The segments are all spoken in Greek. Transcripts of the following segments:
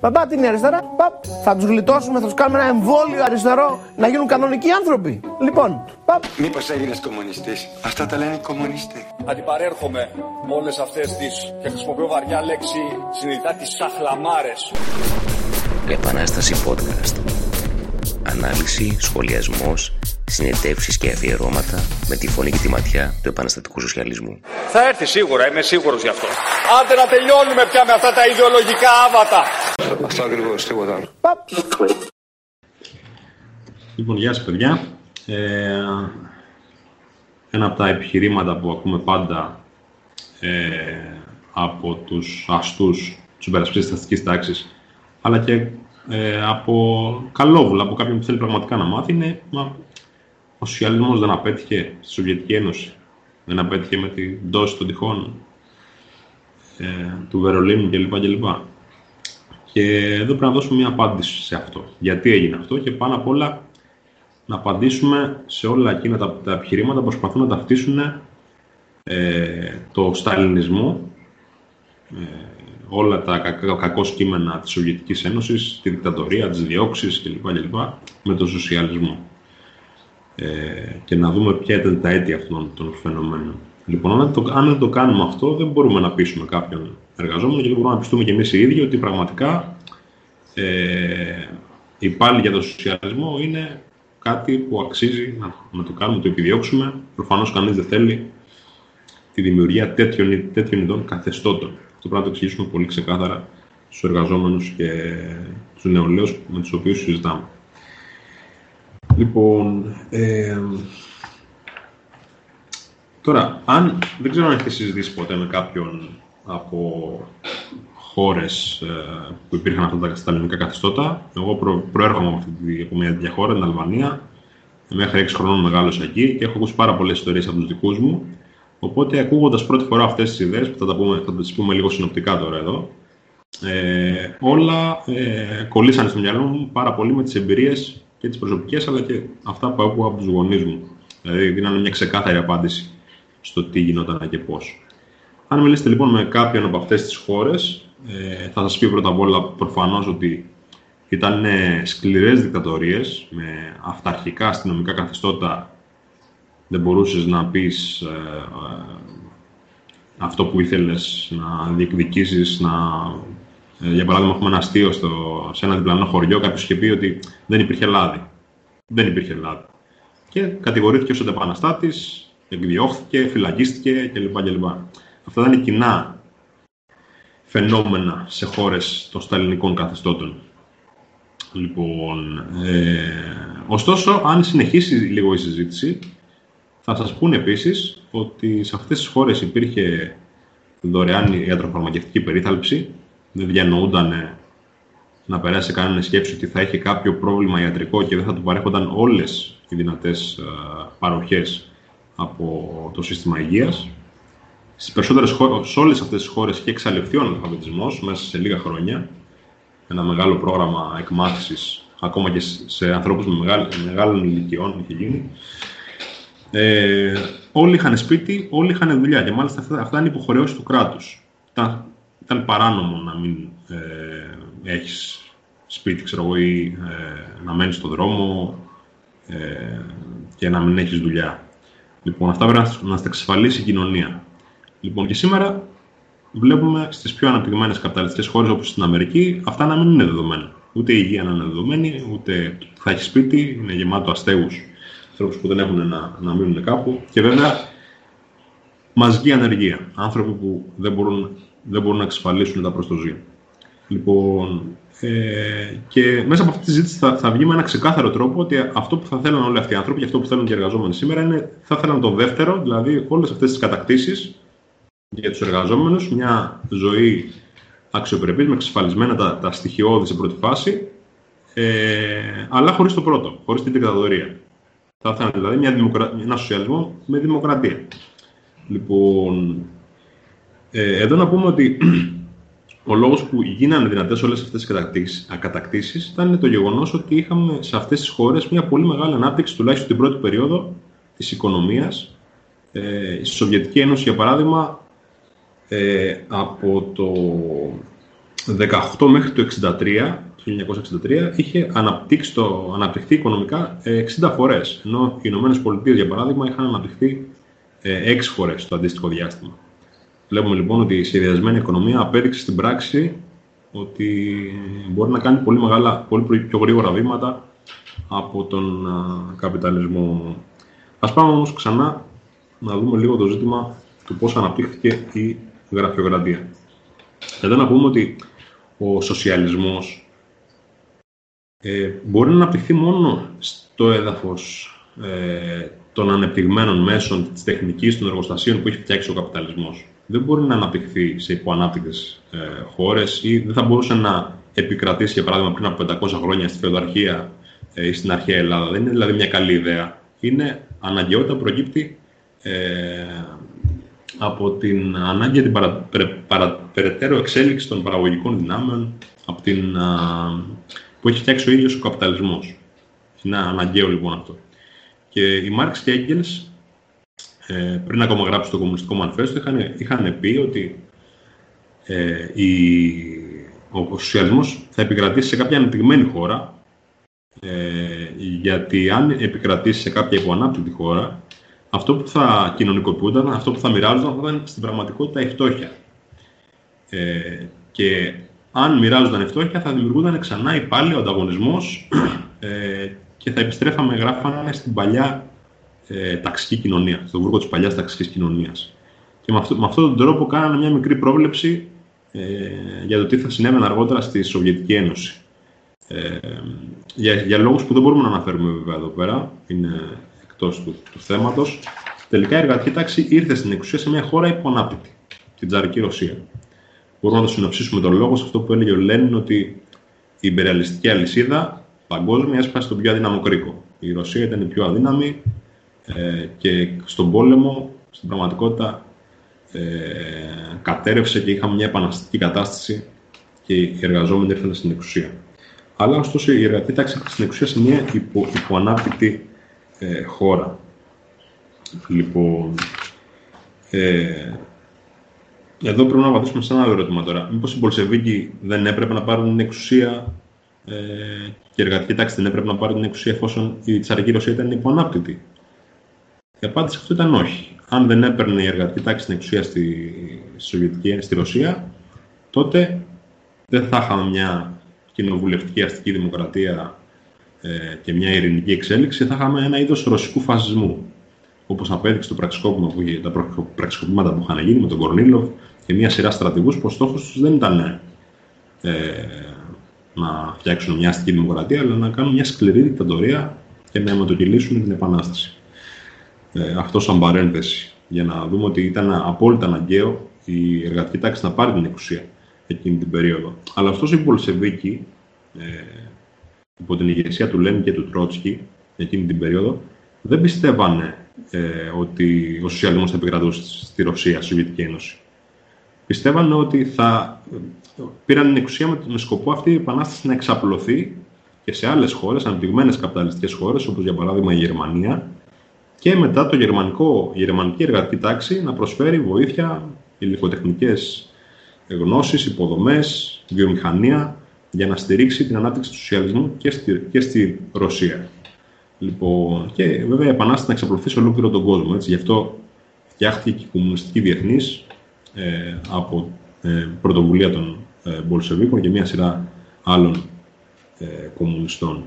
Μπαμπά την αριστερά, παπ, θα τους γλιτώσουμε, θα τους κάνουμε ένα εμβόλιο αριστερό να γίνουν κανονικοί άνθρωποι. Λοιπόν, παπ. Μήπως έγινες κομμουνιστής. Αυτά τα λένε οι κομμουνιστές. Αντιπαρέρχομαι όλες αυτές τις και χρησιμοποιώ βαριά λέξη συνειδητά τις σαχλαμάρες. Επανάσταση podcast. Ανάλυση, σχολιασμός, συνεντεύξεις και αφιερώματα με τη φωνή και τη ματιά του επαναστατικού σοσιαλισμού. Θα έρθει σίγουρα, είμαι σίγουρος γι' αυτό. Άντε να τελειώνουμε πια με αυτά τα ιδεολογικά άβατα. Αυτό ακριβώς, τίποτα άλλο. Παπ. Λοιπόν, γεια σας παιδιά. Ε, ένα από τα επιχειρήματα που ακούμε πάντα ε, από τους αστούς της υπερασπιστής της αστικής τάξης, αλλά και ε, από καλόβουλα, από κάποιον που θέλει πραγματικά να μάθει, είναι μα, ο σοσιαλισμός δεν απέτυχε στη Σοβιετική Ένωση. Δεν απέτυχε με την πτώση των τυχών ε, του Βερολίνου κλπ. κλπ. Και εδώ πρέπει να δώσουμε μια απάντηση σε αυτό. Γιατί έγινε αυτό και πάνω απ' όλα να απαντήσουμε σε όλα εκείνα τα, τα επιχειρήματα που προσπαθούν να ταυτίσουν ε, το σταλινισμό, ε, όλα τα κακά, κακό κείμενα της Σοβιετικής Ένωσης, τη δικτατορία, τις διώξεις κλπ. κλπ με τον σοσιαλισμό. Ε, και να δούμε ποια ήταν τα αίτια αυτών των φαινομένων. Λοιπόν, αν, το, αν δεν το κάνουμε αυτό, δεν μπορούμε να πείσουμε κάποιον εργαζόμενο και δεν μπορούμε να πιστούμε και εμείς οι ίδιοι ότι πραγματικά ε, η πάλι για τον σοσιαλισμό είναι κάτι που αξίζει να, να το κάνουμε, να το επιδιώξουμε. Προφανώς κανείς δεν θέλει τη δημιουργία τέτοιων, τέτοιων ειδών καθεστώτων. Αυτό πρέπει να το εξηγήσουμε πολύ ξεκάθαρα στους εργαζόμενους και τους νεολαίους με τους οποίους συζητάμε. Λοιπόν, ε, τώρα, αν δεν ξέρω αν έχετε συζητήσει ποτέ με κάποιον από χώρες ε, που υπήρχαν αυτά τα ελληνικά καθεστώτα. Εγώ προ, προέρχομαι από, αυτή, από μια τέτοια χώρα, την Αλβανία. Μέχρι 6 χρονών μεγάλωσα εκεί και έχω ακούσει πάρα πολλές ιστορίες από τους δικούς μου. Οπότε, ακούγοντας πρώτη φορά αυτές τις ιδέες, που θα, τα πούμε, θα τις πούμε λίγο συνοπτικά τώρα εδώ, ε, όλα ε, κολλήσανε στο μυαλό μου πάρα πολύ με τις εμπειρίες και τις προσωπικές, αλλά και αυτά που ακούω από τους γονείς μου. Δηλαδή, δίνανε μια ξεκάθαρη απάντηση στο τι γινόταν και πώς. Αν μιλήσετε λοιπόν με κάποιον από αυτές τις χώρες, ε, θα σας πει πρώτα απ' όλα προφανώς ότι ήταν ε, σκληρές δικτατορίες με αυταρχικά αστυνομικά καθεστώτα. Δεν μπορούσες να πεις ε, ε, αυτό που ήθελες να διεκδικήσεις, να... για παράδειγμα, έχουμε ένα αστείο στο, σε ένα διπλανό χωριό. Κάποιος είχε πει ότι δεν υπήρχε λάδι. Δεν υπήρχε λάδι. Και κατηγορήθηκε ως αντεπαναστάτης, εκδιώχθηκε, φυλακίστηκε κλπ. κλπ. Αυτά δεν είναι κοινά φαινόμενα σε χώρες των σταλινικών καθεστώτων. Λοιπόν, ε, ωστόσο, αν συνεχίσει λίγο η συζήτηση, θα σας πούνε επίσης ότι σε αυτές τις χώρες υπήρχε δωρεάν ιατροφαρμακευτική περίθαλψη, δεν διανοούνταν να περάσει κανένα σκέψη ότι θα έχει κάποιο πρόβλημα ιατρικό και δεν θα του παρέχονταν όλες οι δυνατές ε, παροχές από το σύστημα υγείας. Στις περισσότερες χώρε, σε όλες αυτές τις χώρες έχει εξαλειφθεί ο αναλφαβητισμός μέσα σε λίγα χρόνια. Ένα μεγάλο πρόγραμμα εκμάθησης, ακόμα και σε ανθρώπους με μεγάλη, μεγάλων ηλικιών είχε γίνει. Ε, όλοι είχαν σπίτι, όλοι είχαν δουλειά και μάλιστα αυτά, αυτά είναι υποχρεώσεις του κράτους. Ήταν, ήταν παράνομο να μην ε, έχεις σπίτι, ξέρω εγώ, ή ε, να μένεις στον δρόμο ε, και να μην έχεις δουλειά. Λοιπόν, αυτά πρέπει να, να στα εξασφαλίσει η κοινωνία. Λοιπόν, και σήμερα βλέπουμε στις πιο αναπτυγμένες καπιταλιστικές χώρες όπως στην Αμερική αυτά να μην είναι δεδομένα. Ούτε η υγεία να είναι δεδομένη, ούτε θα έχεις σπίτι, είναι γεμάτο αστέγους ανθρώπους που δεν έχουν να, να μείνουν κάπου. Και βέβαια μαζική ανεργία. Άνθρωποι που δεν μπορούν, δεν μπορούν να εξασφαλίσουν τα προστοζία. Λοιπόν, ε, και μέσα από αυτή τη συζήτηση θα, θα βγει με ένα ξεκάθαρο τρόπο ότι αυτό που θα θέλουν όλοι αυτοί οι άνθρωποι και αυτό που θέλουν και οι εργαζόμενοι σήμερα είναι θα θέλουν το δεύτερο, δηλαδή όλες αυτές τις κατακτήσεις για τους εργαζόμενους μια ζωή αξιοπρεπής με εξασφαλισμένα τα, τα στοιχειώδη σε πρώτη φάση ε, αλλά χωρίς το πρώτο, χωρίς την δικτατορία. Θα ήθελα δηλαδή μια δημοκρα... ένα σοσιαλισμό με δημοκρατία. Λοιπόν, ε, εδώ να πούμε ότι ο λόγος που γίνανε δυνατές όλες αυτές τις κατακτήσεις ήταν το γεγονός ότι είχαμε σε αυτές τις χώρες μια πολύ μεγάλη ανάπτυξη τουλάχιστον την πρώτη περίοδο της οικονομίας. Ε, στη Σοβιετική Ένωση, για παράδειγμα, ε, από το 18 μέχρι το 63, 1963, είχε αναπτύξει το, αναπτυχθεί οικονομικά 60 φορές, ενώ οι Ηνωμένες Πολιτείες, για παράδειγμα, είχαν αναπτυχθεί 6 φορές το αντίστοιχο διάστημα. Βλέπουμε λοιπόν ότι η σχεδιασμένη οικονομία απέδειξε στην πράξη ότι μπορεί να κάνει πολύ, μεγάλα, πολύ πιο γρήγορα βήματα από τον καπιταλισμό. Ας πάμε όμως ξανά να δούμε λίγο το ζήτημα του πώς αναπτύχθηκε η γραφειοκρατία. Εδώ να πούμε ότι ο σοσιαλισμός ε, μπορεί να αναπτυχθεί μόνο στο έδαφος ε, των ανεπτυγμένων μέσων της τεχνικής των εργοστασίων που έχει φτιάξει ο καπιταλισμός. Δεν μπορεί να αναπτυχθεί σε υποανάπτυκτες ε, χώρες ή δεν θα μπορούσε να επικρατήσει, για παράδειγμα, πριν από 500 χρόνια στη Φεοδαρχία ε, ή στην αρχαία Ελλάδα. Δεν είναι δηλαδή μια καλή ιδέα. Είναι αναγκαιότητα προκύπτει ε, από την ανάγκη για την περαιτέρω εξέλιξη των παραγωγικών δυνάμεων από την, που έχει φτιάξει ο ίδιος ο καπιταλισμός. Είναι αναγκαίο λοιπόν αυτό. Και οι Μάρξ και Έγκελς, ε, πριν ακόμα γράψει το Κομμουνιστικό Μανφέστο, είχαν, είχαν πει ότι ε, η, ο σοσιαλισμός θα επικρατήσει σε κάποια ανεπτυγμένη χώρα, ε, γιατί αν επικρατήσει σε κάποια υποανάπτυκτη χώρα, αυτό που θα κοινωνικοποιούνταν, αυτό που θα μοιράζονταν, θα ήταν στην πραγματικότητα η φτώχεια. Ε, και αν μοιράζονταν η φτώχεια, θα δημιουργούνταν ξανά πάλι ο ανταγωνισμός ε, και θα επιστρέφαμε, γράφανε, στην παλιά ε, ταξική κοινωνία, στον βούργο της παλιάς ταξικής κοινωνίας. Και με, αυτό, με αυτόν τον τρόπο κάνανε μια μικρή πρόβλεψη ε, για το τι θα συνέβαινε αργότερα στη Σοβιετική Ένωση. Ε, για, για λόγους που δεν μπορούμε να αναφέρουμε βέβαια εδώ πέρα, είναι εκτός του, του θέματος. Τελικά η εργατική τάξη ήρθε στην εξουσία σε μια χώρα υποανάπτυκτη, την Τζαρική Ρωσία. Μπορούμε να το συνοψίσουμε τον λόγο σε αυτό που έλεγε ο Λένιν ότι η υπεραλιστική αλυσίδα παγκόσμια έσπασε τον πιο αδύναμο κρίκο. Η Ρωσία ήταν η πιο αδύναμη ε, και στον πόλεμο, στην πραγματικότητα, ε, κατέρευσε και είχαμε μια επαναστατική κατάσταση και οι εργαζόμενοι ήρθαν στην εξουσία. Αλλά ωστόσο η εργατική τάξη ήρθε στην εξουσία σε μια υπο, υποανάπτυκτη ε, χώρα. Λοιπόν, ε, εδώ πρέπει να απαντήσουμε σε ένα άλλο ερώτημα τώρα. Μήπως οι Μπολσεβίκοι δεν έπρεπε να πάρουν την εξουσία ε, και η εργατική τάξη δεν έπρεπε να πάρουν την εξουσία εφόσον η τσαρική Ρωσία ήταν υποανάπτυκτη. Η απάντηση αυτό ήταν όχι. Αν δεν έπαιρνε η εργατική τάξη την εξουσία στη, Σοβιετική, στη Ρωσία, τότε δεν θα είχαμε μια κοινοβουλευτική αστική δημοκρατία ε, και μια ειρηνική εξέλιξη, θα είχαμε ένα είδος ρωσικού φασισμού. Όπως απέδειξε το πραξικόπημα που, τα πραξικοπήματα που είχαν γίνει με τον Κορνίλοφ και μια σειρά στρατηγούς, που ο στόχος τους δεν ήταν ε, να φτιάξουν μια αστική δημοκρατία, αλλά να κάνουν μια σκληρή δικτατορία και να αιματοκυλήσουν την Επανάσταση. Ε, αυτό σαν παρένθεση, για να δούμε ότι ήταν απόλυτα αναγκαίο η εργατική τάξη να πάρει την εξουσία εκείνη την περίοδο. Αλλά ωστόσο οι Πολσεβίκοι, ε, υπό την ηγεσία του Λένιν και του Τρότσκι εκείνη την περίοδο, δεν πιστεύανε ε, ότι ο σοσιαλισμός θα επικρατούσε στη Ρωσία, στη Σοβιετική Ένωση. Πιστεύανε ότι θα πήραν την εξουσία με, με σκοπό αυτή η επανάσταση να εξαπλωθεί και σε άλλες χώρες, αναπτυγμένες καπιταλιστικές χώρες, όπως για παράδειγμα η Γερμανία, και μετά το γερμανικό, η γερμανική εργατική τάξη να προσφέρει βοήθεια, υλικοτεχνικές γνώσεις, υποδομές, βιομηχανία για να στηρίξει την ανάπτυξη του σοσιαλισμού και στη, και στη Ρωσία. Λοιπόν, και βέβαια η Επανάσταση να εξαπλωθεί σε ολόκληρο τον κόσμο. Έτσι. Γι' αυτό φτιάχτηκε και η Κομμουνιστική Διεθνής ε, από ε, πρωτοβουλία των ε, Μπολσεβίκων και μια σειρά άλλων ε, κομμουνιστών.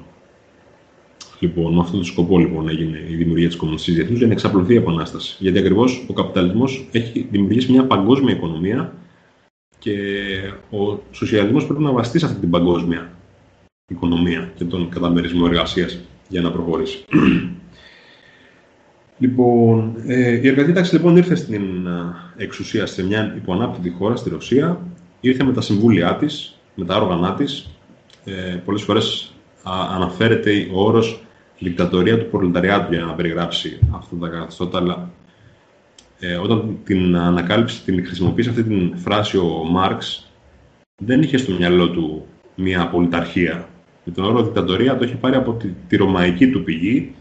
Λοιπόν, με αυτόν τον σκοπό λοιπόν έγινε η δημιουργία της Κομμουνιστικής Διεθνής για να εξαπλωθεί η Επανάσταση. Γιατί ακριβώς ο καπιταλισμός έχει δημιουργήσει μια παγκόσμια οικονομία και ο σοσιαλισμός πρέπει να βαστεί σε αυτή την παγκόσμια οικονομία και τον καταμερισμό εργασίας για να προχωρήσει. λοιπόν, ε, η εργατική τάξη λοιπόν ήρθε στην ε, εξουσία σε μια υποανάπτυκτη χώρα, στη Ρωσία. Ήρθε με τα συμβούλια της, με τα όργανα της. Ε, πολλές φορές αναφέρεται ο όρος δικτατορία του προλεταριάτου για να περιγράψει αυτά τα καθεστώτα, αλλά ε, όταν την ανακάλυψε, την χρησιμοποίησε αυτή την φράση ο Μάρξ, δεν είχε στο μυαλό του μια πολιταρχία. Με τον όρο δικτατορία το είχε πάρει από τη, τη ρωμαϊκή του πηγή,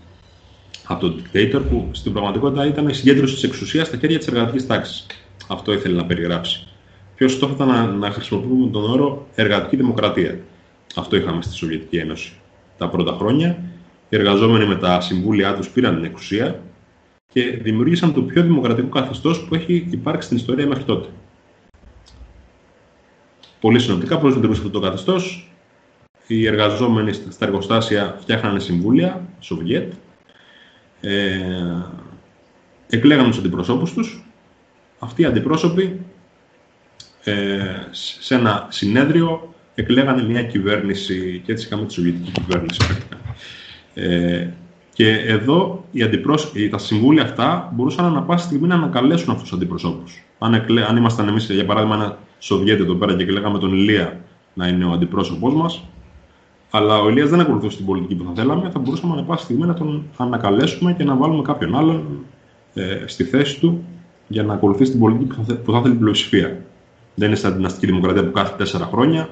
από τον dictator, που στην πραγματικότητα ήταν η συγκέντρωση της εξουσίας στα χέρια της εργατικής τάξης. Αυτό ήθελε να περιγράψει. Πιο σωστό θα ήταν να, να χρησιμοποιούμε τον όρο εργατική δημοκρατία. Αυτό είχαμε στη Σοβιετική Ένωση. Τα πρώτα χρόνια, οι εργαζόμενοι με τα συμβούλια τους πήραν την εξουσία και δημιούργησαν το πιο δημοκρατικό καθεστώς που έχει υπάρξει στην ιστορία μέχρι τότε. Πολύ συνοπτικά, πώ λειτουργούσε αυτό το καθεστώς. Οι εργαζόμενοι στα εργοστάσια φτιάχνανε συμβούλια, Σοβιέτ, ε, εκλέγαν τους αντιπροσώπους τους. Αυτοί οι αντιπρόσωποι ε, σε ένα συνέδριο εκλέγανε μια κυβέρνηση και έτσι είχαμε τη Σοβιετική κυβέρνηση. Ε, και εδώ οι αντιπρόσωποι, τα συμβούλια αυτά μπορούσαν να πάση στιγμή να ανακαλέσουν αυτούς τους αντιπροσώπους. Αν, εκλέ, αν ήμασταν εμείς, για παράδειγμα, ένα Σοβιέτη εδώ πέρα και εκλέγαμε τον Ηλία να είναι ο αντιπρόσωπός μας, αλλά ο Ηλίας δεν ακολουθούσε την πολιτική που θα θέλαμε, θα μπορούσαμε να πάση στιγμή να τον ανακαλέσουμε και να βάλουμε κάποιον άλλον ε, στη θέση του για να ακολουθήσει την πολιτική που θα, που θα θέλει η πλειοψηφία. Δεν είναι σαν την αστική δημοκρατία που κάθε τέσσερα χρόνια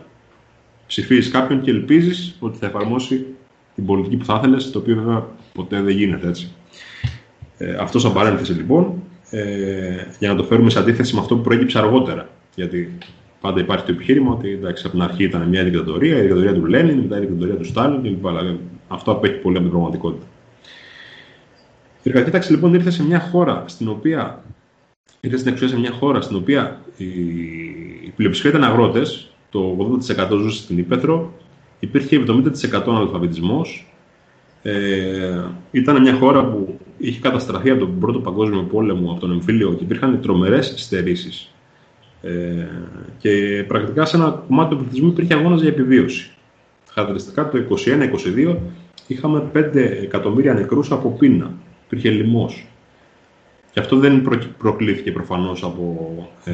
ψηφίζεις κάποιον και ελπίζεις ότι θα εφαρμόσει την πολιτική που θα ήθελες, το οποίο βέβαια ποτέ δεν γίνεται έτσι. Ε, αυτός σαν παρένθεση λοιπόν, ε, για να το φέρουμε σε αντίθεση με αυτό που προέκυψε αργότερα. Γιατί πάντα υπάρχει το επιχείρημα ότι εντάξει, από την αρχή ήταν μια δικτατορία, η δικτατορία του Λένιν, μετά η δικτατορία του Στάλιν κλπ. Αλλά αυτό απέχει πολύ από την πραγματικότητα. Η εργατική τάξη λοιπόν ήρθε σε μια χώρα στην οποία ήρθε στην εξουσία σε μια χώρα στην οποία η, η πλειοψηφία ήταν αγρότες, το 80% ζούσε στην Ήπεθρο, υπήρχε 70% αναλφαβητισμός. Ε, ήταν μια χώρα που είχε καταστραφεί από τον Πρώτο Παγκόσμιο Πόλεμο, από τον εμφύλιο και υπήρχαν τρομερές στερήσεις. Ε, και πρακτικά σε ένα κομμάτι του πληθυσμού υπήρχε αγώνας για επιβίωση. Χαρακτηριστικά το 2021-2022 είχαμε 5 εκατομμύρια νεκρούς από πείνα. Υπήρχε λοιμός. Και αυτό δεν προκλήθηκε προφανώς από ε,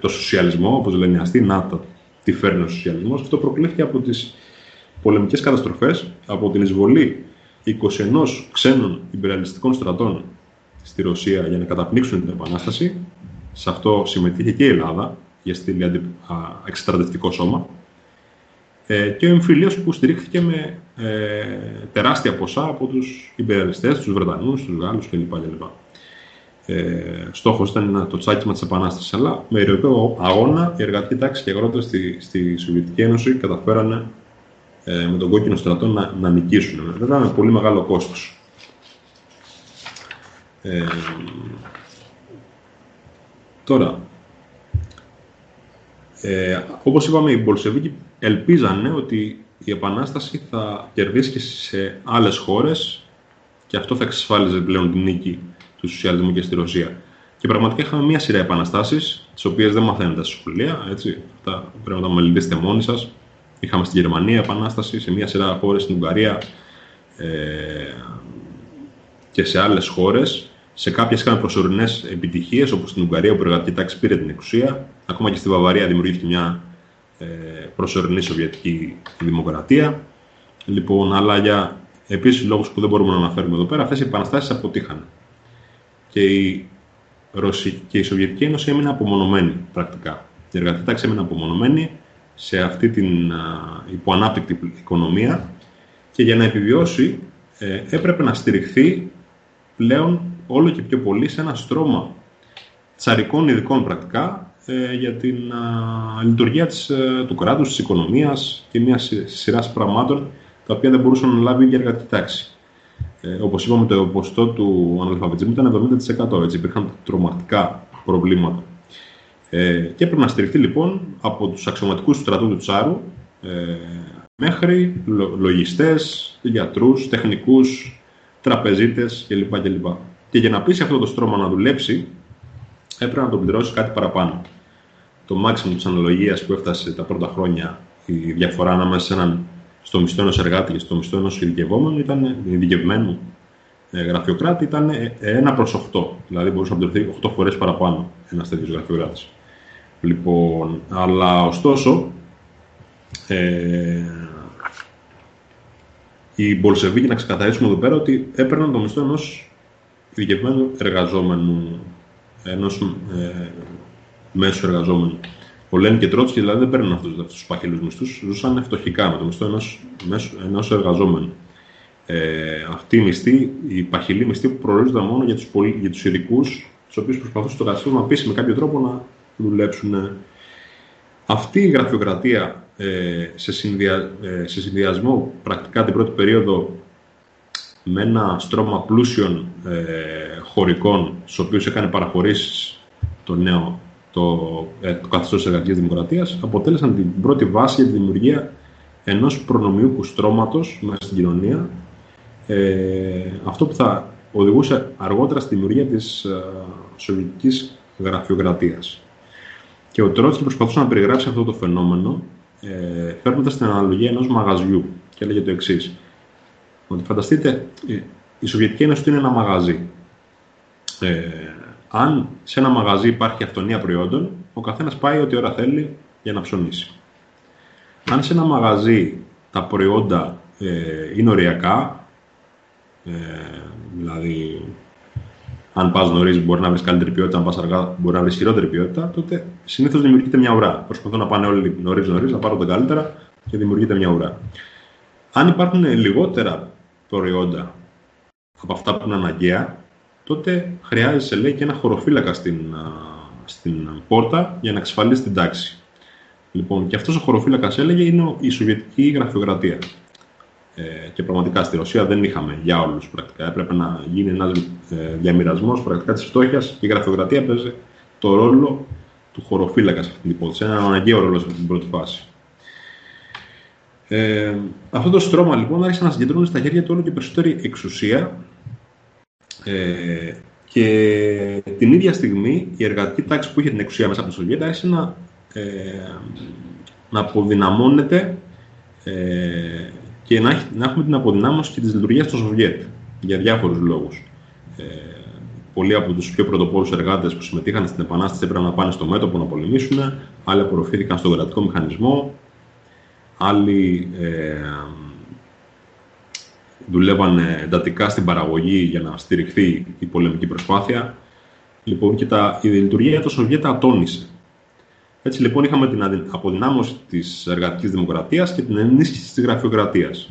το σοσιαλισμό, όπως λένε οι αστεί, να το, τι φέρνει ο σοσιαλισμός. Αυτό προκλήθηκε από τις πολεμικές καταστροφές, από την εισβολή 21 ξένων υπεραλιστικών στρατών στη Ρωσία για να καταπνίξουν την Επανάσταση. Σε αυτό συμμετείχε και η Ελλάδα για στήλη εξτρατευτικό σώμα. Ε, και ο εμφυλίος που στηρίχθηκε με ε, τεράστια ποσά από τους υπεραλιστές, τους Βρετανούς, τους Γάλλους κλπ. Ε, στόχος ήταν το τσάκισμα της Επανάστασης, αλλά με ηρωικό αγώνα η εργατική τάξη και οι αγρότες στη, στη Σοβιετική Ένωση καταφέρανε ε, με τον κόκκινο στρατό να, να νικήσουν. Βέβαια με πολύ μεγάλο κόστος. Ε, τώρα, ε, όπως είπαμε, οι Μπολσεβίκοι ελπίζανε ότι η Επανάσταση θα κερδίσει και σε άλλες χώρες και αυτό θα εξασφάλιζε πλέον την νίκη του σοσιαλισμού και στη Ρωσία. Και πραγματικά είχαμε μια σειρά επαναστάσεις, τις οποίες δεν μαθαίνετε στα σχολεία. Έτσι. Αυτά πρέπει να τα μελετήσετε μόνοι σας. Είχαμε στη Γερμανία επανάσταση, σε μια σειρά χώρες στην Ουγγαρία ε, και σε άλλες χώρες. Σε κάποιες είχαμε προσωρινές επιτυχίες, όπως στην Ουγγαρία, όπου η εργατική τάξη πήρε την εξουσία. Ακόμα και στη Βαβαρία δημιουργήθηκε μια ε, προσωρινή Σοβιετική δημοκρατία. Λοιπόν, αλλά για επίσης λόγους που δεν μπορούμε να αναφέρουμε εδώ πέρα, αυτές οι επαναστάσεις αποτύχαν και η, Ρωσική, και η Σοβιετική Ένωση έμεινε απομονωμένη πρακτικά. Η εργατική τάξη έμεινε απομονωμένη σε αυτή την υποανάπτυκτη οικονομία και για να επιβιώσει ε, έπρεπε να στηριχθεί πλέον όλο και πιο πολύ σε ένα στρώμα τσαρικών ειδικών πρακτικά ε, για την λειτουργία της, ε, του κράτους, της οικονομίας και μια σειράς πραγμάτων τα οποία δεν μπορούσαν να λάβει η εργατική τάξη ε, όπως είπαμε, το ποσοστό του αναλφαβητισμού ήταν 70%. Έτσι, υπήρχαν τρομακτικά προβλήματα. Ε, και έπρεπε να στηριχθεί λοιπόν από τους αξιωματικούς του στρατού του Τσάρου ε, μέχρι λο, λογιστές, γιατρούς, τεχνικούς, τραπεζίτες κλπ. κλπ. Και για να πείσει αυτό το στρώμα να δουλέψει, έπρεπε να τον πληρώσει κάτι παραπάνω. Το μάξιμο της αναλογίας που έφτασε τα πρώτα χρόνια, η διαφορά ανάμεσα σε έναν στο μισθό ενός εργάτη και στο μισθό ενός ειδικευόμενου ήταν ειδικευμένου ε, γραφειοκράτη ήταν 1 προς 8. Δηλαδή μπορούσε να πληρωθεί 8 φορές παραπάνω ένας τέτοιος γραφειοκράτης. Λοιπόν, αλλά ωστόσο, ε, οι Μπολσεβίκοι να ξεκαθαρίσουμε εδώ πέρα ότι έπαιρναν το μισθό ενός ειδικευμένου εργαζόμενου, ενός ε, μέσου εργαζόμενου. Ο Λέν και Τρότσκι δηλαδή δεν παίρνουν αυτούς τους παχυλούς μισθούς, ζούσαν φτωχικά με το μισθό ενός εργαζόμενου. Ε, αυτή η μισθή, η παχυλή μισθή που προορίζονταν μόνο για τους τους ειδικούς τους οποίους προσπαθούσε το καθεστώ να πείσει με κάποιο τρόπο να δουλέψουν. Αυτή η γραφειοκρατία ε, σε, συνδυα, ε, σε συνδυασμό πρακτικά την πρώτη περίοδο με ένα στρώμα πλούσιων ε, χωρικών, στους οποίους έκανε παραχωρήσεις το νέο το, ε, το καθεστώς της εργατικής δημοκρατίας, αποτέλεσαν την πρώτη βάση για τη δημιουργία ενός προνομιούχου στρώματος μέσα στην κοινωνία, ε, αυτό που θα οδηγούσε αργότερα στη δημιουργία της ε, σοβιετικής γραφειοκρατίας. Και ο Τρότσκι προσπαθούσε να περιγράψει αυτό το φαινόμενο, ε, φέρνοντα την αναλογία ενός μαγαζιού και έλεγε το εξής. Ότι φανταστείτε, ε, η Σοβιετική Ένωση είναι ένα μαγαζί. Ε, αν σε ένα μαγαζί υπάρχει αυτονία προϊόντων, ο καθένας πάει ό,τι ώρα θέλει για να ψωνίσει. Αν σε ένα μαγαζί τα προϊόντα ε, είναι οριακά, ε, δηλαδή αν πας νωρίς μπορεί να βρεις καλύτερη ποιότητα, αν πας αργά μπορεί να βρεις χειρότερη ποιότητα, τότε συνήθως δημιουργείται μια ουρά. Προσπαθούν να πάνε όλοι νωρί-νωρί, να πάρουν τα καλύτερα και δημιουργείται μια ουρά. Αν υπάρχουν λιγότερα προϊόντα από αυτά που είναι αναγκαία, τότε χρειάζεσαι λέει, και ένα χωροφύλακα στην, στην πόρτα για να εξασφαλίσεις την τάξη. Λοιπόν, και αυτός ο χωροφύλακας έλεγε είναι η Σοβιετική γραφειοκρατία. Ε, και πραγματικά στη Ρωσία δεν είχαμε για όλους πρακτικά. Έπρεπε να γίνει ένας ε, διαμοιρασμός πρακτικά της φτώχειας και η γραφειοκρατία παίζει το ρόλο του χωροφύλακας σε αυτή την υπόθεση. Ένα αναγκαίο ρόλο σε αυτή την πρώτη φάση. Ε, αυτό το στρώμα λοιπόν άρχισε να συγκεντρώνει στα χέρια του όλο και περισσότερη εξουσία ε, και την ίδια στιγμή η εργατική τάξη που είχε την εξουσία μέσα από το Σοβιέτα άρχισε να, ε, να αποδυναμώνεται ε, και να, να έχουμε την αποδυνάμωση και της λειτουργίας του Σοβιέτ για διάφορους λόγους. Ε, πολλοί από τους πιο πρωτοπόρους εργάτες που συμμετείχαν στην Επανάσταση έπρεπε να πάνε στο μέτωπο να πολεμήσουν, άλλοι απορροφήθηκαν στον κρατικό μηχανισμό, άλλοι ε, δουλεύαν εντατικά στην παραγωγή για να στηριχθεί η πολεμική προσπάθεια. Λοιπόν, και τα, η λειτουργία του Σοβιέτα ατόνισε. Έτσι λοιπόν είχαμε την αποδυνάμωση της εργατικής δημοκρατίας και την ενίσχυση της γραφειοκρατίας.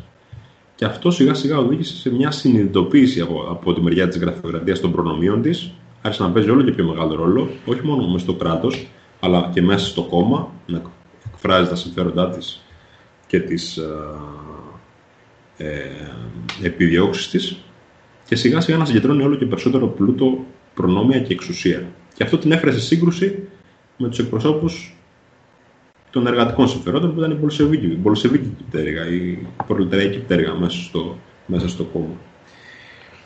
Και αυτό σιγά σιγά οδήγησε σε μια συνειδητοποίηση από, από τη μεριά της γραφειοκρατίας των προνομίων της. Άρχισε να παίζει όλο και πιο μεγάλο ρόλο, όχι μόνο μέσα στο κράτος, αλλά και μέσα στο κόμμα, να εκφράζει τα συμφέροντά της και τις ε, ε, επιδιώξεις της και σιγά σιγά να συγκεντρώνει όλο και περισσότερο πλούτο, προνόμια και εξουσία. Και αυτό την έφερε σε σύγκρουση με τους εκπροσώπους των εργατικών συμφερόντων που ήταν η Πολσεβίκη, η Πολσεβίκη πτέρυγα, η προλεταριακή πτέρυγα μέσα στο, μέσα στο κόμμα.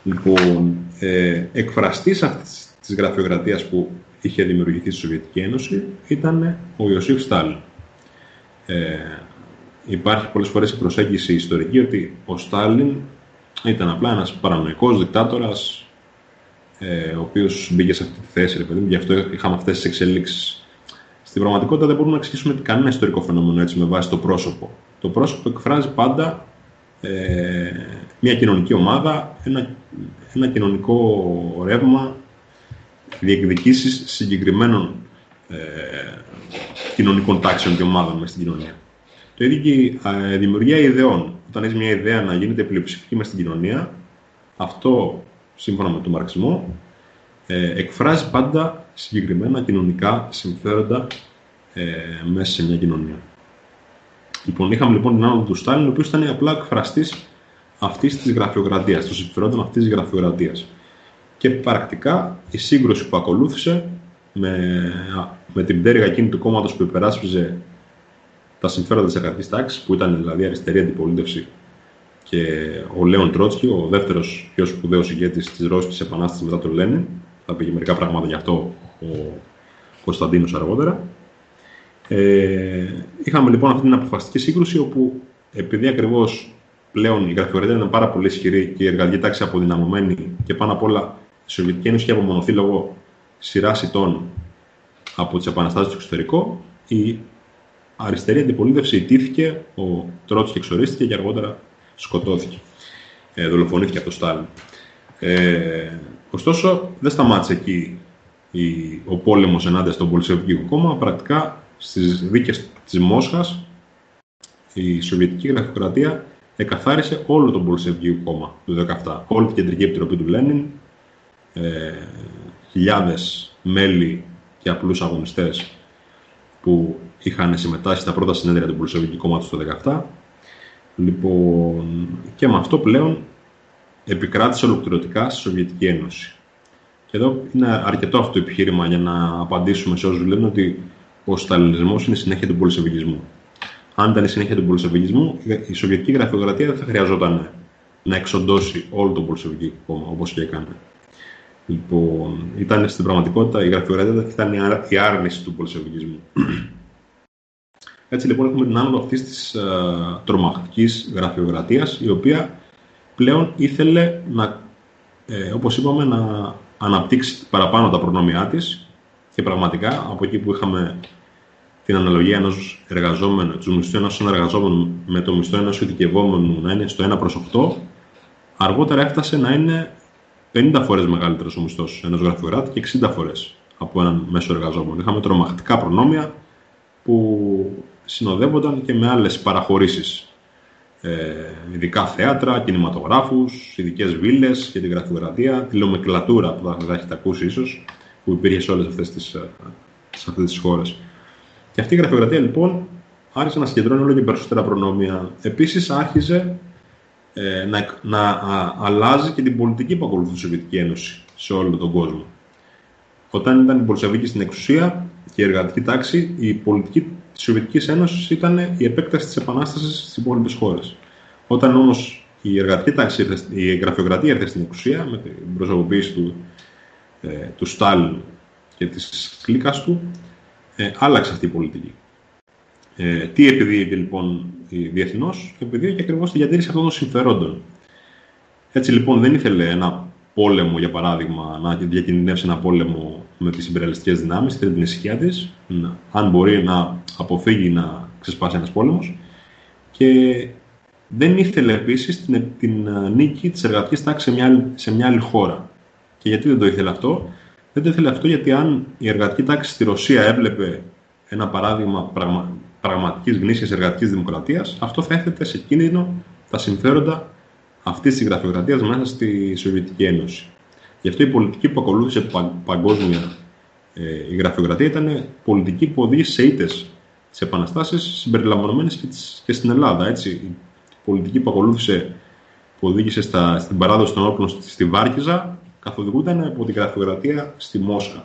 Λοιπόν, ε, εκφραστής αυτής της γραφειοκρατίας που είχε δημιουργηθεί στη Σοβιετική Ένωση ήταν ο Ιωσήφ Στάλιν. Ε, υπάρχει πολλές φορές η προσέγγιση ιστορική ότι ο Στάλιν ήταν απλά ένας παρανοϊκός δικτάτορας ε, ο οποίος μπήκε σε αυτή τη θέση, ρε παιδί γι' αυτό είχαμε αυτές τις εξελίξεις. Στην πραγματικότητα δεν μπορούμε να εξηγήσουμε κανένα ιστορικό φαινόμενο έτσι με βάση το πρόσωπο. Το πρόσωπο εκφράζει πάντα ε, μια κοινωνική ομάδα, ένα, ένα κοινωνικό ρεύμα, διεκδικήσεις συγκεκριμένων ε, κοινωνικών τάξεων και ομάδων μέσα στην κοινωνία. Το ίδιο και η δημιουργία ιδεών. Όταν έχεις μια ιδέα να γίνεται πλειοψηφική μες στην κοινωνία, αυτό σύμφωνα με τον μαρξισμό ε, εκφράζει πάντα συγκεκριμένα κοινωνικά συμφέροντα ε, μέσα σε μια κοινωνία. Λοιπόν, είχαμε λοιπόν την άνοδο του Στάλιν, ο οποίος ήταν απλά εκφραστής αυτής της γραφειοκρατίας, των συμφερόντων αυτής της γραφειοκρατίας. Και πρακτικά η σύγκρουση που ακολούθησε με, με την πτέρυγα εκείνη του κόμματος που υπεράσπιζε τα συμφέροντα της εργατική τάξης, που ήταν δηλαδή αριστερή αντιπολίτευση και ο Λέον Τρότσκι, ο δεύτερος πιο σπουδαίος ηγέτης της Ρώσικης Επανάστασης μετά τον Λένιν. Θα πει μερικά πράγματα γι' αυτό ο Κωνσταντίνος αργότερα. Ε, είχαμε λοιπόν αυτή την αποφασιστική σύγκρουση όπου επειδή ακριβώς πλέον η γραφειοκρατία ήταν πάρα πολύ ισχυρή και η εργατική τάξη αποδυναμωμένη και πάνω απ' όλα η Σοβιετική Ένωση είχε απομονωθεί λόγω σειράς ητών από τις επαναστάσεις στο εξωτερικό, η αριστερή αντιπολίτευση ιτήθηκε, ο Τρότσκι εξορίστηκε και αργότερα σκοτώθηκε. Ε, δολοφονήθηκε από το Στάλιν. Ε, ωστόσο, δεν σταμάτησε εκεί η, ο πόλεμος ενάντια στον Πολυσεβικό κόμμα. Πρακτικά, στις δίκες της Μόσχας, η Σοβιετική Γραφειοκρατία εκαθάρισε όλο τον Πολυσεβικό κόμμα του 2017. Όλη την Κεντρική Επιτροπή του Λένιν, ε, χιλιάδες μέλη και απλούς αγωνιστές που είχαν συμμετάσχει στα πρώτα συνέδρια του Πολυσοβικού Κόμματος το 2017. Λοιπόν, και με αυτό πλέον επικράτησε ολοκληρωτικά στη Σοβιετική Ένωση. Και εδώ είναι αρκετό αυτό το επιχείρημα για να απαντήσουμε σε όσους λένε ότι ο Σταλινισμός είναι η συνέχεια του πολυσεβικισμού. Αν ήταν η συνέχεια του πολυσεβικισμού, η Σοβιετική γραφειοκρατία δεν θα χρειαζόταν να εξοντώσει όλο τον Πολυσεβικό κόμμα όπως και έκανε. Λοιπόν, ήταν στην πραγματικότητα η γραφειοκρατία ήταν η άρνηση του πολυσεβικισμού. Έτσι λοιπόν έχουμε την άνοδο αυτής της uh, τρομακτικής γραφειοκρατίας, η οποία πλέον ήθελε να, ε, όπως είπαμε, να αναπτύξει παραπάνω τα προνόμια της και πραγματικά από εκεί που είχαμε την αναλογία ενός εργαζόμενου, του μισθού ενός εργαζόμενου με το μισθό ενός ειδικευόμενου να είναι στο 1 προς 8, αργότερα έφτασε να είναι 50 φορές μεγαλύτερος ο μισθός ενός γραφειοκράτη και 60 φορές από έναν μέσο εργαζόμενο. Είχαμε τρομακτικά προνόμια που συνοδεύονταν και με άλλες παραχωρήσεις ε, ειδικά θέατρα, κινηματογράφους, ειδικές βίλες για την γραφειοκρατία, τηλεομεκλατούρα που θα, έχετε ακούσει ίσως, που υπήρχε σε όλες αυτές τις, ε, σε αυτές τις χώρες. Και αυτή η γραφειοκρατία λοιπόν άρχισε να συγκεντρώνει όλο και περισσότερα προνόμια. Επίσης άρχισε ε, να, να α, αλλάζει και την πολιτική που ακολουθούσε η Σοβιετική Ένωση σε όλο τον κόσμο. Όταν ήταν η Πολσεβίκη στην εξουσία και η εργατική τάξη, η πολιτική της Σοβιετικής Ένωσης ήταν η επέκταση της Επανάστασης στις υπόλοιπες χώρες. Όταν όμως η εργατική τάξη, η γραφειοκρατία ήρθε στην εξουσία με την προσωποποίηση του, ε, του Στάλιν και της κλίκα του, ε, άλλαξε αυτή η πολιτική. Ε, τι επιδίωκε λοιπόν διεθνώς, επιδίωκε ακριβώς τη διατήρηση αυτών των συμφερόντων. Έτσι λοιπόν δεν ήθελε ένα πόλεμο, για παράδειγμα, να διακινδυνεύσει ένα πόλεμο με τις υπεραλιστικές δυνάμεις, θέλει την ησυχία της, αν μπορεί να αποφύγει να ξεσπάσει ένας πόλεμος και δεν ήθελε επίσης την, την ε, νίκη της εργατικής τάξης σε μια, σε μια άλλη χώρα. Και γιατί δεν το ήθελε αυτό; Δεν το ήθελε αυτό γιατί αν η εργατική τάξη στη Ρωσία έβλεπε ένα παράδειγμα πραγμα, πραγματικής γνήσιας εργατικής δημοκρατίας, αυτό θα έθετε σε κίνδυνο τα συμφέροντα αυτής της γραφειοκρατίας μέσα στη Σοβιετική Ένωση. Γι' αυτό η πολιτική που ακολούθησε παγκόσμια ε, η γραφειοκρατία ήταν πολιτική που οδήγησε σε ήττες τι επαναστάσεις συμπεριλαμβανομένες και, και στην Ελλάδα. Έτσι. Η πολιτική που ακολούθησε, που οδήγησε στα, στην παράδοση των όπλων στη, στη Βάρκιζα, καθοδηγούταν από την γραφειοκρατία στη Μόσχα.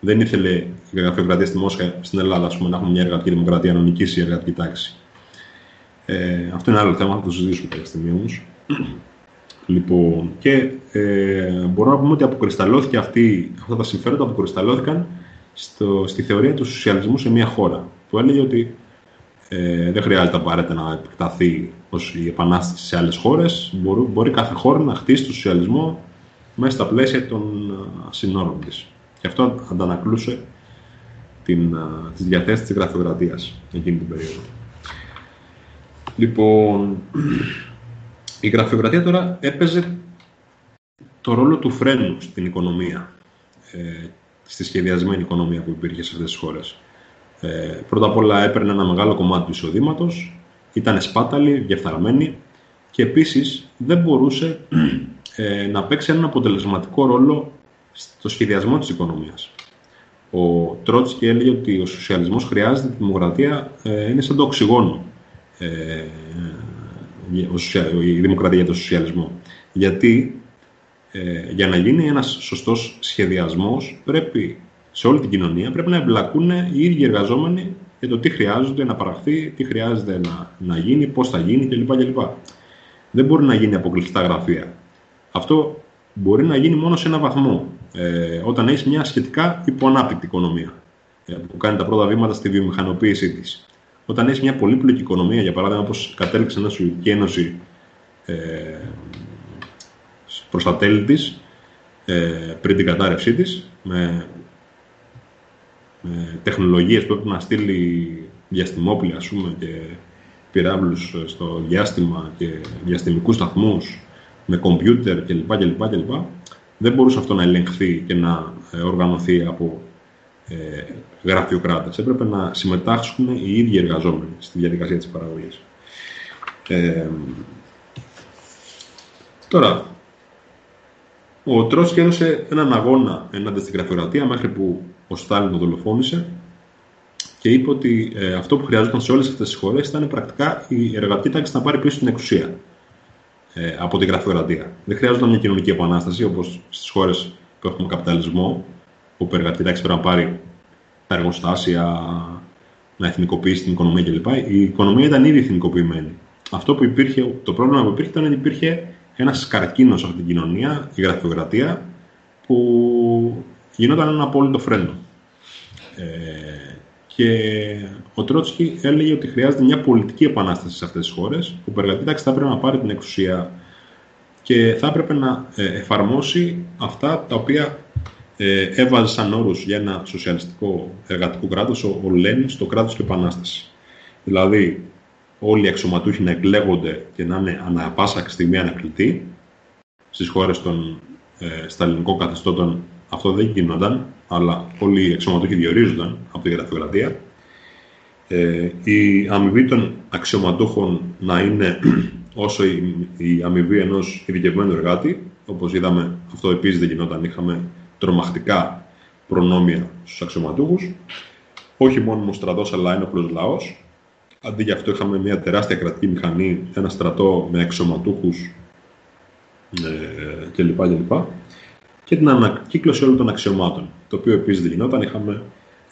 Δεν ήθελε η γραφειοκρατία στη Μόσχα στην Ελλάδα πούμε, να έχουμε μια εργατική δημοκρατία, να νικήσει η εργατική τάξη. Ε, αυτό είναι άλλο θέμα, θα το συζητήσουμε κάποια στιγμή όμως. Λοιπόν, και ε, μπορούμε να πούμε ότι αποκρισταλώθηκε αυτή, αυτά τα συμφέροντα αποκρισταλώθηκαν στο, στη θεωρία του σοσιαλισμού σε μια χώρα. Που έλεγε ότι ε, δεν χρειάζεται απαραίτητα να επεκταθεί ως η επανάσταση σε άλλες χώρες. Μπορεί, μπορεί κάθε χώρα να χτίσει το σοσιαλισμό μέσα στα πλαίσια των συνόρων της. Και αυτό αντανακλούσε την, τις διαθέσεις της γραφειοκρατίας εκείνη την περίοδο. Λοιπόν, η γραφειοκρατία τώρα έπαιζε το ρόλο του φρένου στην οικονομία, ε, στη σχεδιασμένη οικονομία που υπήρχε σε αυτές τις χώρες. Ε, πρώτα απ' όλα έπαιρνε ένα μεγάλο κομμάτι του εισοδήματος, ήταν σπάταλη, διεφθαρμένη και επίσης δεν μπορούσε ε, να παίξει έναν αποτελεσματικό ρόλο στο σχεδιασμό της οικονομίας. Ο Τρότσκι έλεγε ότι ο σοσιαλισμός χρειάζεται τη δημοκρατία, ε, είναι σαν το οξυγόνο. Ε, η δημοκρατία για τον σοσιαλισμό. Γιατί ε, για να γίνει ένας σωστός σχεδιασμός πρέπει σε όλη την κοινωνία πρέπει να εμπλακούν οι ίδιοι εργαζόμενοι για το τι χρειάζονται να παραχθεί, τι χρειάζεται να, να γίνει, πώς θα γίνει κλπ. κλπ. Δεν μπορεί να γίνει από κλειστά γραφεία. Αυτό μπορεί να γίνει μόνο σε ένα βαθμό. Ε, όταν έχεις μια σχετικά υποανάπτυκτη οικονομία ε, που κάνει τα πρώτα βήματα στη βιομηχανοποίησή της. Όταν έχεις μια πολύπλοκη οικονομία, για παράδειγμα, όπως κατέληξε η Σοβιετική Ένωση ε, προς τα τέλη της, ε, πριν την κατάρρευσή της, με, με τεχνολογίες που έπρεπε να στείλει διαστημόπλια, ας πούμε, και πυράβλους στο διάστημα και διαστημικούς σταθμούς με κομπιούτερ κλπ. κλπ, κλπ. Δεν μπορούσε αυτό να ελεγχθεί και να ε, οργανωθεί από ε, γραφειοκράτες. Έπρεπε να συμμετάσχουν οι ίδιοι εργαζόμενοι στη διαδικασία της παραγωγής. Ε, τώρα, Ο Τρότσκι έδωσε έναν αγώνα ενάντια στην γραφειοκρατία μέχρι που ο Στάλιν τον δολοφόνησε και είπε ότι ε, αυτό που χρειαζόταν σε όλες αυτές τις χώρες ήταν πρακτικά η εργατική τάξη να πάρει πίσω την εξουσία ε, από την γραφειοκρατία. Δεν χρειάζονταν μια κοινωνική επανάσταση όπως στις χώρες που έχουμε καπιταλισμό, όπου η εργατική τάξη πρέπει να πάρει τα εργοστάσια, να εθνικοποιήσει την οικονομία κλπ. Η οικονομία ήταν ήδη εθνικοποιημένη. Αυτό που υπήρχε, το πρόβλημα που υπήρχε ήταν ότι υπήρχε ένας καρκίνος σε αυτήν την κοινωνία, η γραφειοκρατία, που γινόταν ένα απόλυτο φρένο. Ε, και ο Τρότσκι έλεγε ότι χρειάζεται μια πολιτική επανάσταση σε αυτές τις χώρες, που η εργατική τάξη θα έπρεπε να πάρει την εξουσία και θα έπρεπε να ε, εφαρμόσει αυτά τα οποία ε, έβαζε σαν όρου για ένα σοσιαλιστικό εργατικό κράτος ο, ο Λένινς στο κράτος του Επανάστασης. Δηλαδή, όλοι οι αξιωματούχοι να εκλέγονται και να είναι ανά πάσα στιγμή ανακλητοί. Στις χώρες των ε, σταλινικών καθεστώτων αυτό δεν γινόταν, αλλά όλοι οι αξιωματούχοι διορίζονταν από τη γραφειοκρατία. Ε, η αμοιβή των αξιωματούχων να είναι όσο η, η αμοιβή ενός ειδικευμένου εργάτη. Όπως είδαμε, αυτό επίσης δεν γινόταν. Είχαμε τρομακτικά προνόμια στους αξιωματούχους. Όχι μόνο στρατός, αλλά ένοπλο λαός. Αντί για αυτό, είχαμε μια τεράστια κρατική μηχανή, ένα στρατό με αξιωματούχους ε, κλπ. κλπ. Και την ανακύκλωση όλων των αξιωμάτων. Το οποίο επίσης δεν γινόταν. Είχαμε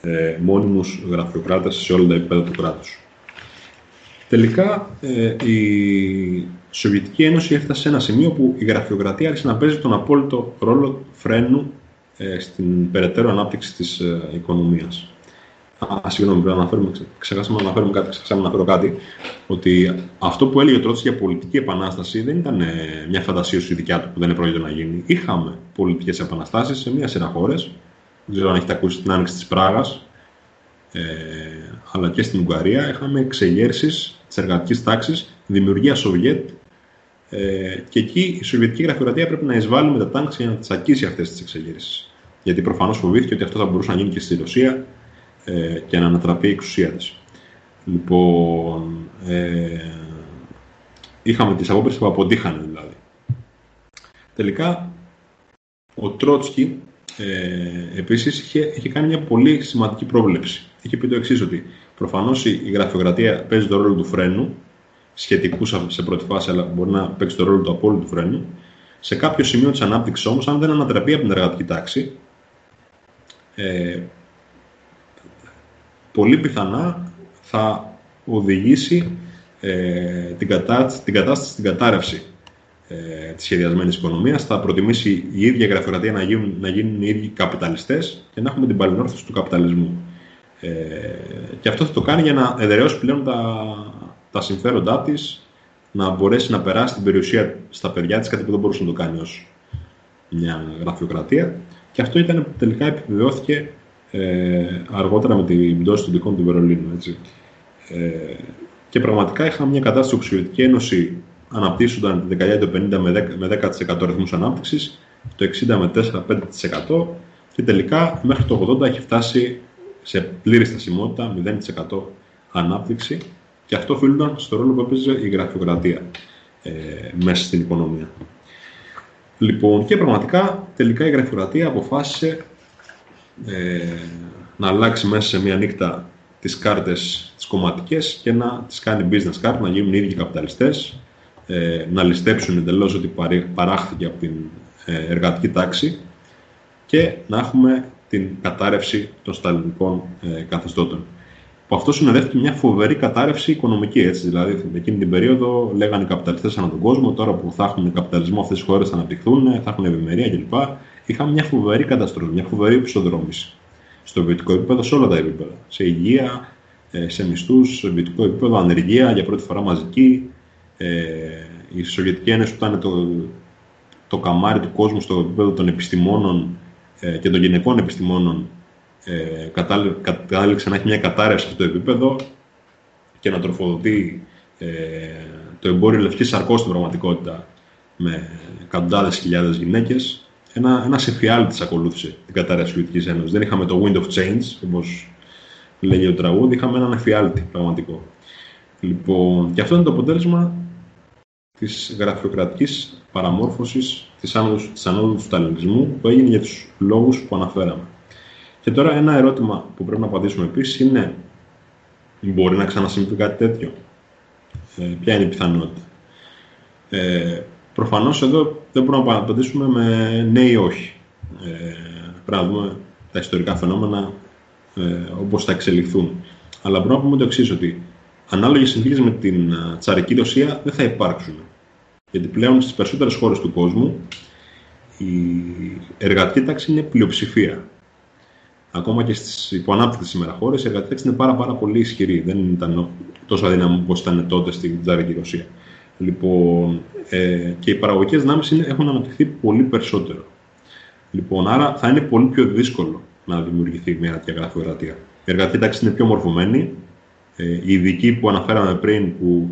ε, μόνιμους γραφειοκράτες σε όλα τα επίπεδα του κράτους. Τελικά, ε, η Σοβιετική Ένωση έφτασε σε ένα σημείο που η γραφειοκρατία άρχισε να παίζει τον απόλυτο ρόλο φρένου ε, στην περαιτέρω ανάπτυξη της ε, οικονομίας. Α, συγγνώμη, πρέπει να αναφέρουμε, ξεχάσαμε να αναφέρουμε κάτι, ξεχάσαμε να αναφέρω κάτι, ότι αυτό που έλεγε ο Τρότσης για πολιτική επανάσταση δεν ήταν ε, μια φαντασίωση δικιά του που δεν πρόκειται να γίνει. Είχαμε πολιτικές επαναστάσεις σε μια σειρά χώρες. Δεν ξέρω αν έχετε ακούσει την άνοιξη της Πράγας, ε, αλλά και στην Ουγγαρία. Είχαμε εξεγέρσεις της εργατικής τάξης, δημιουργία Σοβιέτ ε, και εκεί η Σοβιετική Γραφειοκρατία έπρεπε να εισβάλλει με τα τάγκ για να τσακίσει αυτές τις εξεγέρσεις. Γιατί προφανώς φοβήθηκε ότι αυτό θα μπορούσε να γίνει και στη Ρωσία ε, και να ανατραπεί η εξουσία της. Λοιπόν, ε, είχαμε τις απόπειρες που αποτύχανε δηλαδή. Τελικά, ο Τρότσκι ε, επίσης είχε, είχε κάνει μια πολύ σημαντική πρόβλεψη. Είχε πει το εξής ότι προφανώς η γραφειοκρατία παίζει το ρόλο του φρένου σχετικούς σε πρώτη φάση, αλλά μπορεί να παίξει το ρόλο του απόλυτου φρένου. Σε κάποιο σημείο της ανάπτυξης όμως, αν δεν ανατραπεί από την εργατική τάξη, ε, πολύ πιθανά θα οδηγήσει ε, την, κατά, την κατάσταση στην κατάρρευση ε, της σχεδιασμένης οικονομίας. Θα προτιμήσει η ίδια γραφειοκρατία να γίνουν, να γίνουν οι ίδιοι καπιταλιστές και να έχουμε την παλινόρθωση του καπιταλισμού. Ε, και αυτό θα το κάνει για να εδραιώσει πλέον τα, τα συμφέροντά της, να μπορέσει να περάσει την περιουσία στα παιδιά της, κάτι που δεν μπορούσε να το κάνει ως μια γραφειοκρατία. Και αυτό ήταν που τελικά επιβεβαιώθηκε ε, αργότερα με την πτώση των δικών του Βερολίνου. Έτσι. Ε, και πραγματικά είχαμε μια κατάσταση όπου η Σοβιετική Ένωση αναπτύσσονταν τη δεκαετία του 50 με 10%, 10 ρυθμούς ανάπτυξης, το 60 με 4-5% και τελικά μέχρι το 80 έχει φτάσει σε πλήρη στασιμότητα, 0% ανάπτυξη και αυτό οφείλονταν στο ρόλο που έπαιζε η γραφειοκρατία ε, μέσα στην οικονομία. Λοιπόν, και πραγματικά τελικά η γραφειοκρατία αποφάσισε ε, να αλλάξει μέσα σε μία νύχτα τις κάρτες τις κομματικές και να τις κάνει business card, να γίνουν οι ίδιοι καπιταλιστές, ε, να ληστέψουν εντελώς ότι παράχθηκε από την ε, εργατική τάξη και να έχουμε την κατάρρευση των σταλινικών ε, καθεστώτων που αυτό συνοδεύτηκε μια φοβερή κατάρρευση οικονομική. Έτσι. Δηλαδή, εκείνη την περίοδο λέγανε οι καπιταλιστές ανά τον κόσμο, τώρα που θα έχουν καπιταλισμό αυτές τι χώρες θα αναπτυχθούν, θα έχουν ευημερία κλπ. Είχαμε μια φοβερή καταστροφή, μια φοβερή επισοδρόμηση. Στο βιωτικό επίπεδο, σε όλα τα επίπεδα. Σε υγεία, ε, σε μισθούς, σε βιωτικό επίπεδο, ανεργία για πρώτη φορά μαζική. Ε, η Σοβιετική Ένωση που ήταν το, το καμάρι του κόσμου στο επίπεδο των επιστημόνων ε, και των γυναικών επιστημόνων ε, κατάληξε να έχει μια κατάρρευση στο επίπεδο και να τροφοδοτεί ε, το εμπόριο λευκής σαρκός στην πραγματικότητα με εκατοντάδες χιλιάδες γυναίκες. Ένα, ένα εφιάλτη ακολούθησε την κατάρρευση της Σοβιετικής Ένωσης. Δεν είχαμε το Wind of Change, όπως λέγει ο τραγούδι, είχαμε έναν εφιάλτη πραγματικό. Λοιπόν, και αυτό είναι το αποτέλεσμα της γραφειοκρατικής παραμόρφωσης της άνοδου, της ανόδου του σταλινισμού που έγινε για τους λόγους που αναφέραμε. Και τώρα ένα ερώτημα που πρέπει να απαντήσουμε επίσης είναι μπορεί να ξανασυμβεί κάτι τέτοιο; Ε, ποια είναι η πιθανότητα; Ε, προφανώς εδώ δεν μπορούμε να απαντήσουμε με ναι ή όχι. Ε, πρέπει να δούμε τα ιστορικά φαινόμενα ε, όπως θα εξελιχθούν. Αλλά μπορούμε να πούμε το εξής ότι ανάλογες συνθήκες με την ε, τσαρική Ρωσία δεν θα υπάρξουν. Γιατί πλέον στις περισσότερες χώρες του κόσμου η εργατική τάξη είναι πλειοψηφία. Ακόμα και στις υποανάπτυκτες σήμερα χώρε η εργατική τάξη είναι πάρα, πάρα πολύ ισχυρή. Δεν ήταν τόσο αδύναμη όπως ήταν τότε στην τσαρική Ρωσία. Λοιπόν, ε, και οι παραγωγικές δυνάμεις έχουν αναπτυχθεί πολύ περισσότερο. Λοιπόν, άρα θα είναι πολύ πιο δύσκολο να δημιουργηθεί μια τέτοια γραφειοκρατία. Η εργατική τάξη είναι πιο μορφωμένη. Ε, οι ειδικοί που αναφέραμε πριν, που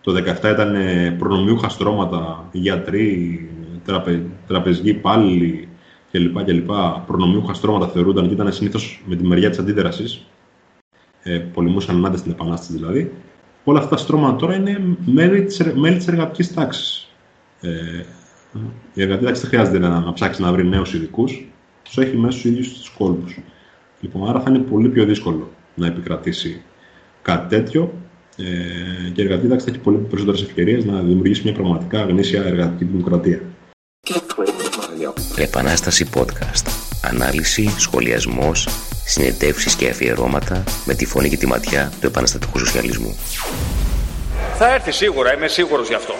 το 2017 ήταν προνομιούχα στρώματα, γιατροί, τραπε, τραπεζικοί υπάλληλοι κλπ. κλπ. Προνομιούχα στρώματα θεωρούνταν και ήταν συνήθως με τη μεριά της αντίδρασης. Ε, πολεμούσαν ενάντια στην Επανάσταση δηλαδή. Όλα αυτά τα στρώματα τώρα είναι μέλη της εργατικής τάξης. Ε, η εργατική τάξη δεν χρειάζεται να, να ψάξεις να βρεις νέους ειδικούς, τους έχει μέσα στους ίδιους τους κόλπους. Λοιπόν, άρα θα είναι πολύ πιο δύσκολο να επικρατήσει κάτι τέτοιο ε, και η εργατική τάξη θα έχει πολύ περισσότερες ευκαιρίες να δημιουργήσει μια πραγματικά γνήσια εργατική δημοκρατία. Επανάσταση podcast. Ανάλυση, σχολιασμός, συνεντεύξεις και αφιερώματα με τη φωνή και τη ματιά του επαναστατικού σοσιαλισμού. Θα έρθει σίγουρα, είμαι σίγουρος γι' αυτό.